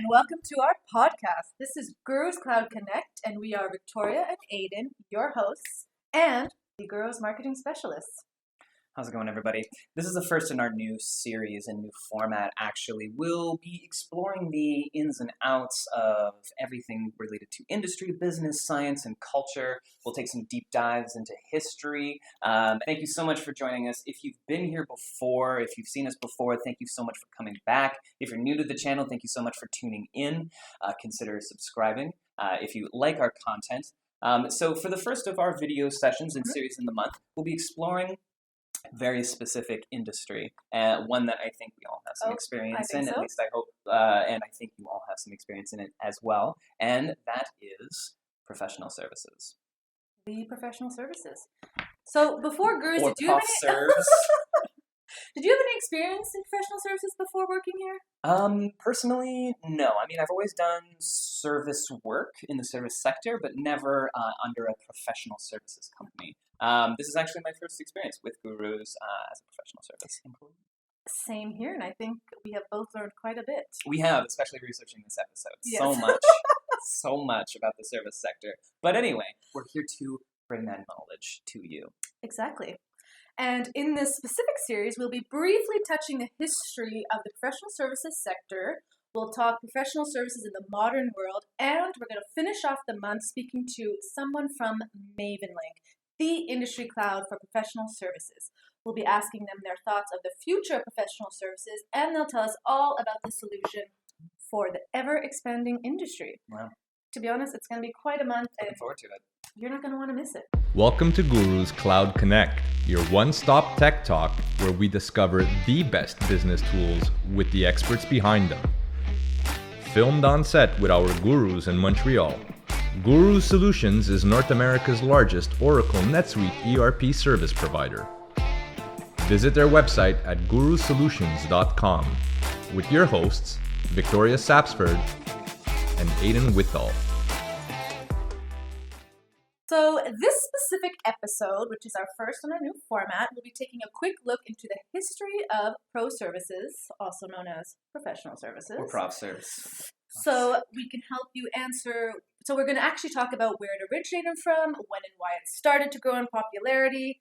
and welcome to our podcast. This is Gurus Cloud Connect, and we are Victoria and Aiden, your hosts, and the Gurus Marketing Specialists. How's it going, everybody? This is the first in our new series and new format, actually. We'll be exploring the ins and outs of everything related to industry, business, science, and culture. We'll take some deep dives into history. Um, thank you so much for joining us. If you've been here before, if you've seen us before, thank you so much for coming back. If you're new to the channel, thank you so much for tuning in. Uh, consider subscribing uh, if you like our content. Um, so, for the first of our video sessions and series in the month, we'll be exploring very specific industry, uh, one that I think we all have some Oh, experience in. At least I hope, uh, and I think you all have some experience in it as well. And that is professional services The professional services. So, before Gurus, or did you, have any. did you have any experience in professional services before working here? um, personally, no. I mean, I've always done service work in the service sector, but never uh, under a professional services company. Um, this is actually my first experience with Gurus uh, as a professional service employee. Same here, and I think we have both learned quite a bit. We have, especially researching this episode, so much, so much about the service sector. But anyway, we're here to bring that knowledge to you. Exactly. And in this specific series, we'll be briefly touching the history of the professional services sector. We'll talk professional services in the modern world, and we're going to finish off the month speaking to someone from MavenLink, the industry cloud for professional services. We'll be asking them their thoughts of the future of professional services, and they'll tell us all about the solution for the ever expanding industry. Wow. To be honest, it's going to be quite a month, and Looking forward to it. You're not going to want to miss it. Welcome to Guru's Cloud Connect, your one stop tech talk where we discover the best business tools with the experts behind them. Filmed on set with our gurus in Montreal, Guru Solutions is North America's largest Oracle NetSuite ERP service provider. Visit their website at gurusolutions.com with your hosts, Victoria Sapsford and Aidan Whitall. So, this specific episode, which is our first on our new format, we'll be taking a quick look into the history of pro services, also known as professional services. Or prof service. So, we can help you answer. So, we're going to actually talk about where it originated from, when and why it started to grow in popularity,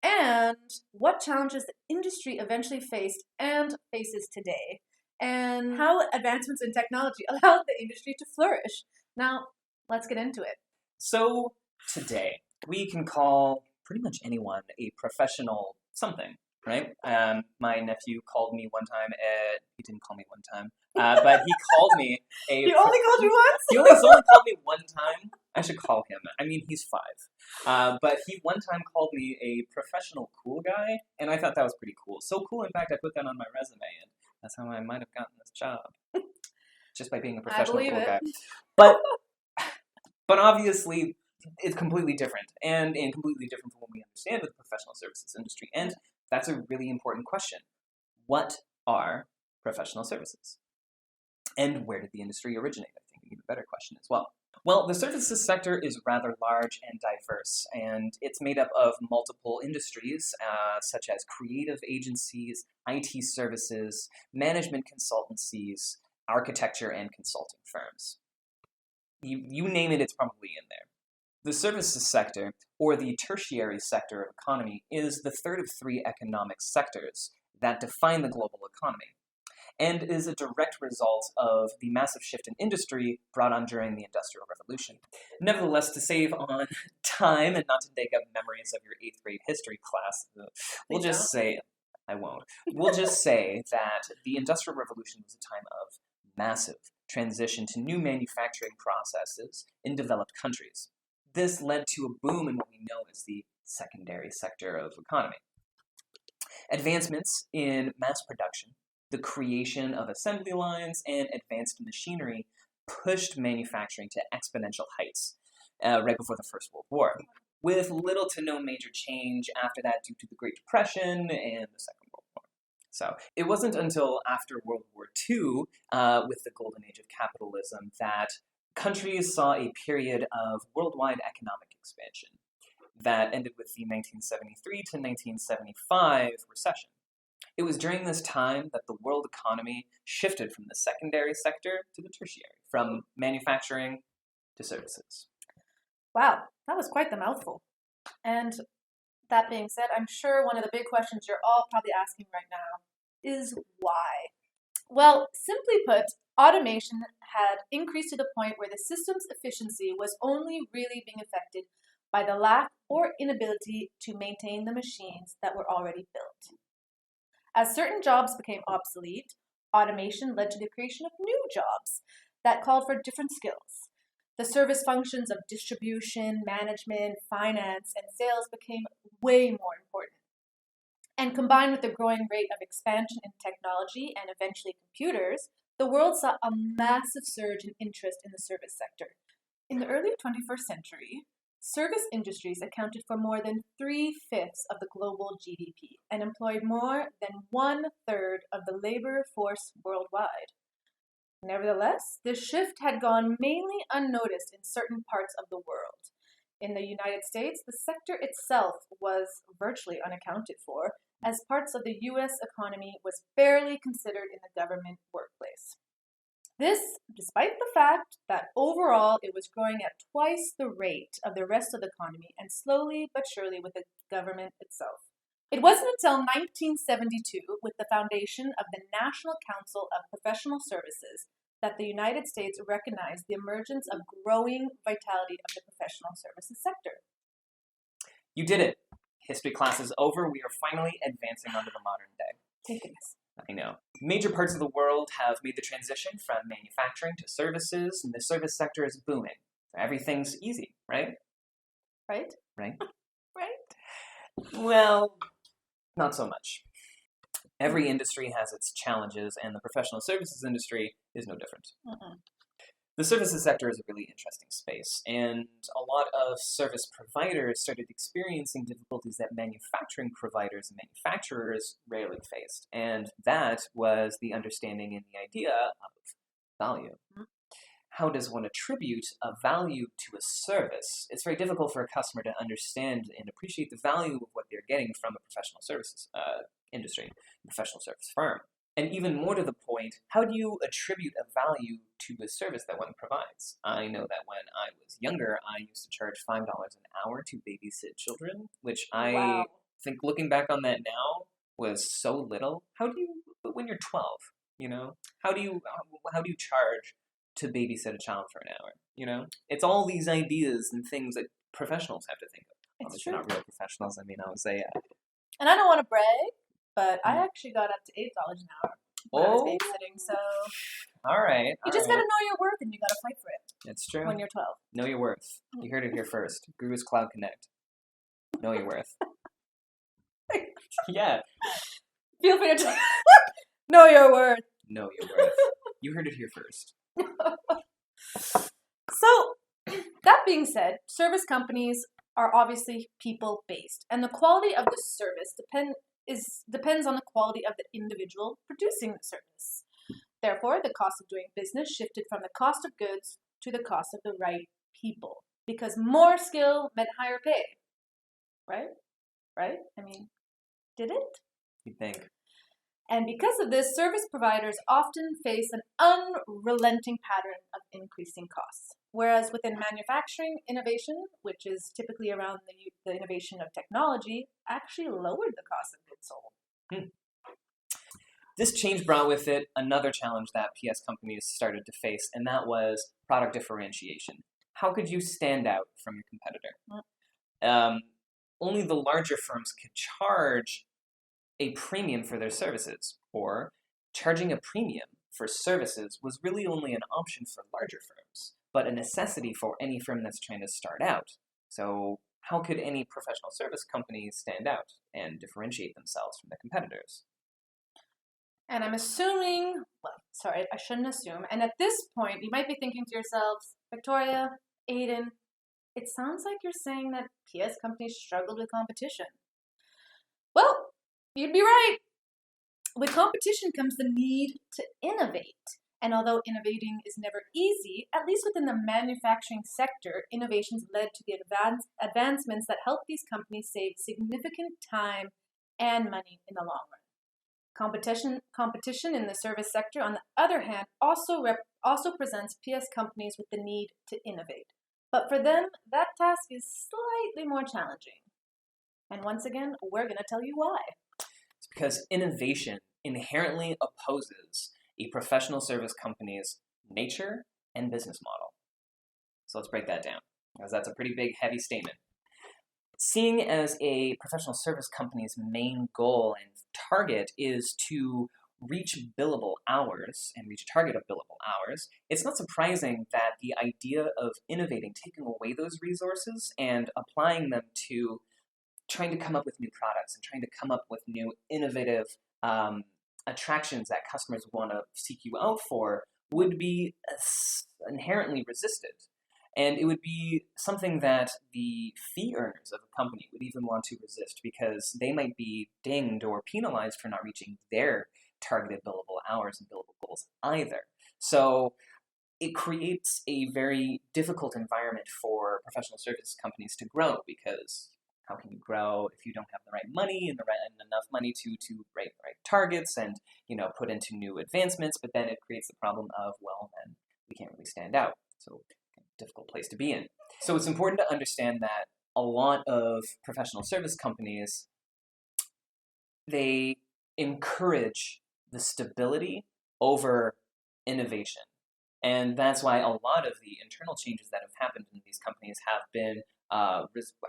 and what challenges the industry eventually faced and faces today, and how advancements in technology allowed the industry to flourish. Now, let's get into it. So today we can call pretty much anyone a professional something, right? Um, my nephew called me one time. At, he didn't call me one time, uh, but he called me a. He only called you once? He only, only called me one time. I should call him. I mean, he's five. Uh, but he one time called me a professional cool guy, and I thought that was pretty cool. So cool, in fact, I put that on my resume, and that's how I might have gotten this job, just by being a professional cool it. guy. But but obviously, it's completely different, and and completely different from what we understand with the professional services industry. And that's a really important question. What are professional services? And where did the industry originate? I think an even better question as well. Well, the services sector is rather large and diverse, and it's made up of multiple industries, uh, such as creative agencies, IT services, management consultancies, architecture, and consulting firms. You, you name it, it's probably in there. The services sector, or the tertiary sector of economy, is the third of three economic sectors that define the global economy and is a direct result of the massive shift in industry brought on during the Industrial Revolution. Nevertheless, to save on time and not to dig up memories of your eighth grade history class, we'll just say, I won't. We'll just say that the Industrial Revolution was a time of massive transition to new manufacturing processes in developed countries. This led to a boom in what we know as the secondary sector of economy. Advancements in mass production, the creation of assembly lines, and advanced machinery pushed manufacturing to exponential heights uh, right before the First World War, with little to no major change after that due to the Great Depression and the Second World War. So it wasn't until after World War II, uh, with the golden age of capitalism, that countries saw a period of worldwide economic expansion that ended with the 1973 to 1975 recession. It was during this time that the world economy shifted from the secondary sector to the tertiary, from manufacturing to services. Wow, that was quite the mouthful. And that being said, I'm sure one of the big questions you're all probably asking right now is why? Well, simply put, automation had increased to the point where the system's efficiency was only really being affected by the lack or inability to maintain the machines that were already built. As certain jobs became obsolete, automation led to the creation of new jobs that called for different skills. The service functions of distribution, management, finance, and sales became way more important. And combined with the growing rate of expansion in technology and eventually computers, the world saw a massive surge in interest in the service sector. In the early 21st century, service industries accounted for more than three fifths of the global GDP and employed more than one third of the labor force worldwide. Nevertheless, this shift had gone mainly unnoticed in certain parts of the world. In the United States, the sector itself was virtually unaccounted for, as parts of the US economy was barely considered in the government workplace. This, despite the fact that overall it was growing at twice the rate of the rest of the economy and slowly but surely with the government itself. It wasn't until 1972, with the foundation of the National Council of Professional Services, that the United States recognized the emergence of growing vitality of the professional services sector. You did it. History class is over. We are finally advancing onto the modern day. Thank goodness. I know. Major parts of the world have made the transition from manufacturing to services, and the service sector is booming. Everything's easy, right? Right? Right? Right? Well, not so much. Every industry has its challenges, and the professional services industry is no different. Mm-mm. The services sector is a really interesting space, and a lot of service providers started experiencing difficulties that manufacturing providers and manufacturers rarely faced. And that was the understanding and the idea of value. Mhm. How does one attribute a value to a service? It's very difficult for a customer to understand and appreciate the value of what they're getting from a professional services uh, industry, professional service firm. And even more to the point, how do you attribute a value to a service that one provides? I know that when I was younger, I used to charge $5 an hour to babysit children, which I wow. think looking back on that now was so little. How do you, when you're 12, you know, how do you, how do you charge to babysit a child for an hour? You know, it's all these ideas and things that professionals have to think of. It's Obviously, true. not real professionals. I mean, I would say, uh, And I don't want to brag, but I Mm. actually got up to $8 an hour when I was Oh. babysitting. So all right. you all just right. got to know your worth and you got to fight for it It's true. when you're 12. Know your worth. You heard it here first. Guru's Cloud Connect. Know your worth. yeah, Feel free to know your worth. know your worth. You heard it here first. So, that being said, service companies are obviously people based, and the quality of the service depend is depends on the quality of the individual producing the service. Therefore, the cost of doing business shifted from the cost of goods to the cost of the right people, because more skill meant higher pay. Right? Right? I mean, did it? You think? And because of this, service providers often face an unrelenting pattern of increasing costs. Whereas within manufacturing innovation, which is typically around the, the innovation of technology, actually lowered the cost of sold. This change brought with it another challenge that PS companies started to face, and that was product differentiation. How could you stand out from your competitor? Um, only the larger firms could charge a premium for their services, or charging a premium for services was really only an option for larger firms, but a necessity for any firm that's trying to start out. So, how could any professional service company stand out and differentiate themselves from their competitors? And I'm assuming, well, sorry, I shouldn't assume. And at this point, you might be thinking to yourselves, Victoria, Aiden, it sounds like you're saying that PS companies struggled with competition. Well, you'd be right. With competition comes the need to innovate. And although innovating is never easy, at least within the manufacturing sector, innovations led to the advance, advancements that help these companies save significant time and money in the long run. Competition, competition in the service sector, on the other hand, also, rep, also presents PS companies with the need to innovate. But for them, that task is slightly more challenging. And once again, we're going to tell you why. It's because innovation inherently opposes a professional service company's nature and business model. So let's break that down, because that's a pretty big, heavy statement. Seeing as a professional service company's main goal and target is to reach billable hours and reach a target of billable hours, it's not surprising that the idea of innovating, taking away those resources and applying them to trying to come up with new products and trying to come up with new innovative um, attractions that customers want to seek you out for would be uh, inherently resisted. And it would be something that the fee earners of a company would even want to resist because they might be dinged or penalized for not reaching their targeted billable hours and billable goals either. So it creates a very difficult environment for professional service companies to grow because how can you grow if you don't have the right money and the right and enough money to to write right targets and you know put into new advancements but then it creates the problem of well then we can't really stand out. So difficult place to be in. So it's important to understand that a lot of professional service companies they encourage the stability over innovation. And that's why a lot of the internal changes that have happened in these companies have been uh,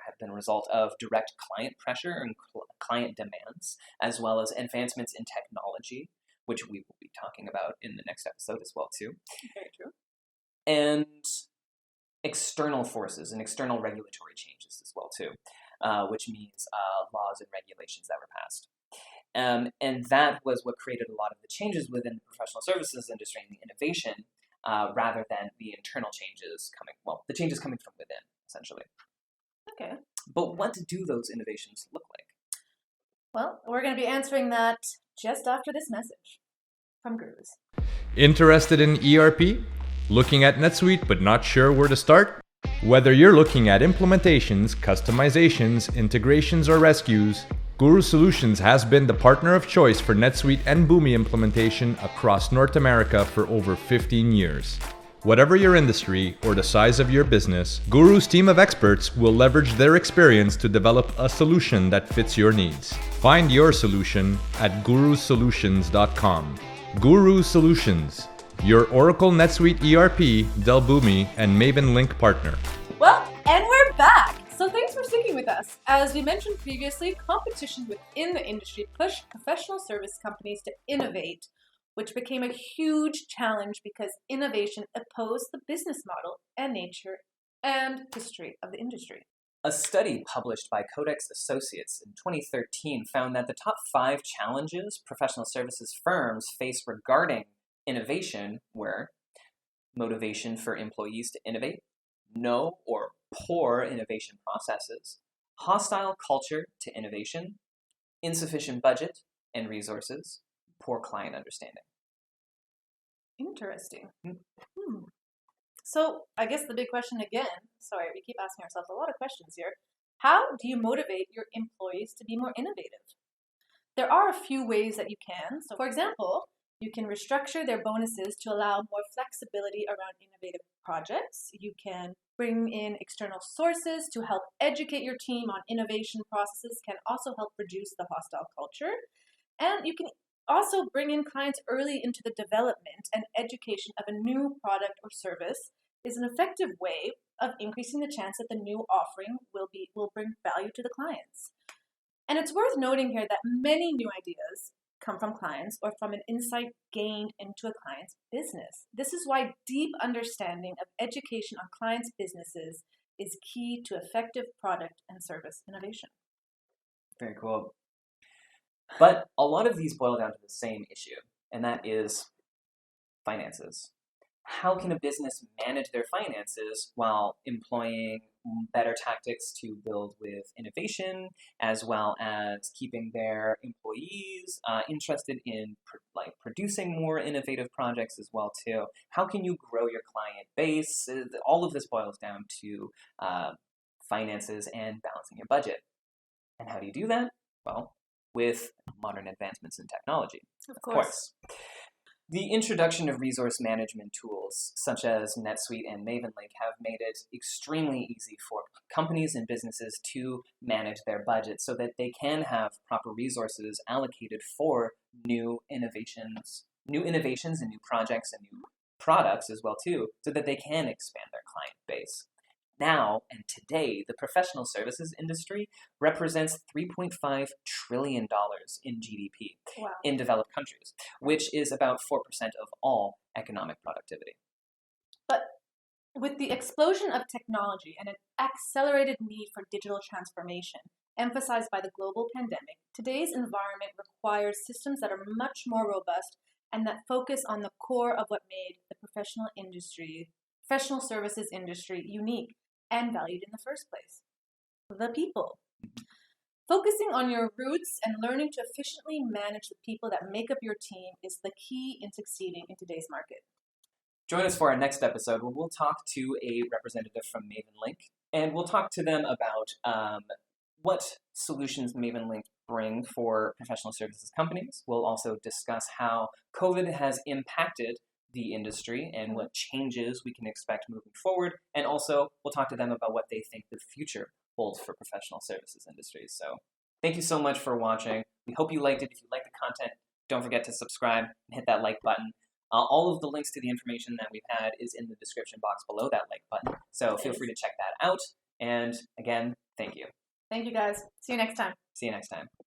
have been a result of direct client pressure and cl- client demands, as well as advancements in technology, which we will be talking about in the next episode as well too. Very true. And external forces and external regulatory changes as well too, uh, which means uh, laws and regulations that were passed. Um, and that was what created a lot of the changes within the professional services industry and the innovation, uh, rather than the internal changes coming, well, the changes coming from within, essentially. Okay. But what do those innovations look like? Well, we're going to be answering that just after this message from Gurus. Interested in ERP? Looking at NetSuite but not sure where to start? Whether you're looking at implementations, customizations, integrations, or rescues, Guru Solutions has been the partner of choice for NetSuite and Boomi implementation across North America for over 15 years. Whatever your industry or the size of your business, Guru's team of experts will leverage their experience to develop a solution that fits your needs. Find your solution at gurusolutions.com. Guru Solutions, your Oracle NetSuite ERP, Dell Boomi, and Maven Link partner. Well, and we're back. So thanks for sticking with us. As we mentioned previously, competition within the industry pushed professional service companies to innovate which became a huge challenge because innovation opposed the business model and nature and history of the industry. A study published by Codex Associates in 2013 found that the top five challenges professional services firms face regarding innovation were motivation for employees to innovate, no or poor innovation processes, hostile culture to innovation, insufficient budget and resources, poor client understanding. Interesting. Hmm. So I guess the big question again, sorry, we keep asking ourselves a lot of questions here. How do you motivate your employees to be more innovative? There are a few ways that you can. So for example, you can restructure their bonuses to allow more flexibility around innovative projects. You can bring in external sources to help educate your team on innovation processes, can also help reduce the hostile culture. And you can also bring in clients early into the development and education of a new product or service is an effective way of increasing the chance that the new offering will be will bring value to the clients. And it's worth noting here that many new ideas come from clients or from an insight gained into a client's business. This is why deep understanding of education on clients' businesses is key to effective product and service innovation. Very cool. But a lot of these boil down to the same issue, and that is finances. How can a business manage their finances while employing better tactics to build with innovation, as well as keeping their employees uh, interested in like producing more innovative projects as well too? How can you grow your client base? Uh, all of this boils down to uh, finances and balancing your budget. And how do you do that? Well, with modern advancements in technology. Of Of course. The introduction of resource management tools such as NetSuite and MavenLink have made it extremely easy for companies and businesses to manage their budget so that they can have proper resources allocated for new innovations, new innovations and new projects and new products as well too, so that they can expand their client base. Now and today, the professional services industry represents $3.5 trillion in GDP Wow. in developed countries, which is about 4% of all economic productivity. But with the explosion of technology and an accelerated need for digital transformation emphasized by the global pandemic, today's environment requires systems that are much more robust and that focus on the core of what made the professional industry, professional services industry unique and valued in the first place. The people. Focusing on your roots and learning to efficiently manage the people that make up your team is the key in succeeding in today's market. Join us for our next episode where we'll talk to a representative from MavenLink and we'll talk to them about um, what solutions MavenLink bring for professional services companies. We'll also discuss how COVID has impacted the industry and what changes we can expect moving forward. And also, we'll talk to them about what they think the future holds for professional services industries. So, thank you so much for watching. We hope you liked it. If you like the content, don't forget to subscribe and hit that like button. Uh, all of the links to the information that we've had is in the description box below that like button. So feel free to check that out. And again, thank you. Thank you guys. See you next time. See you next time.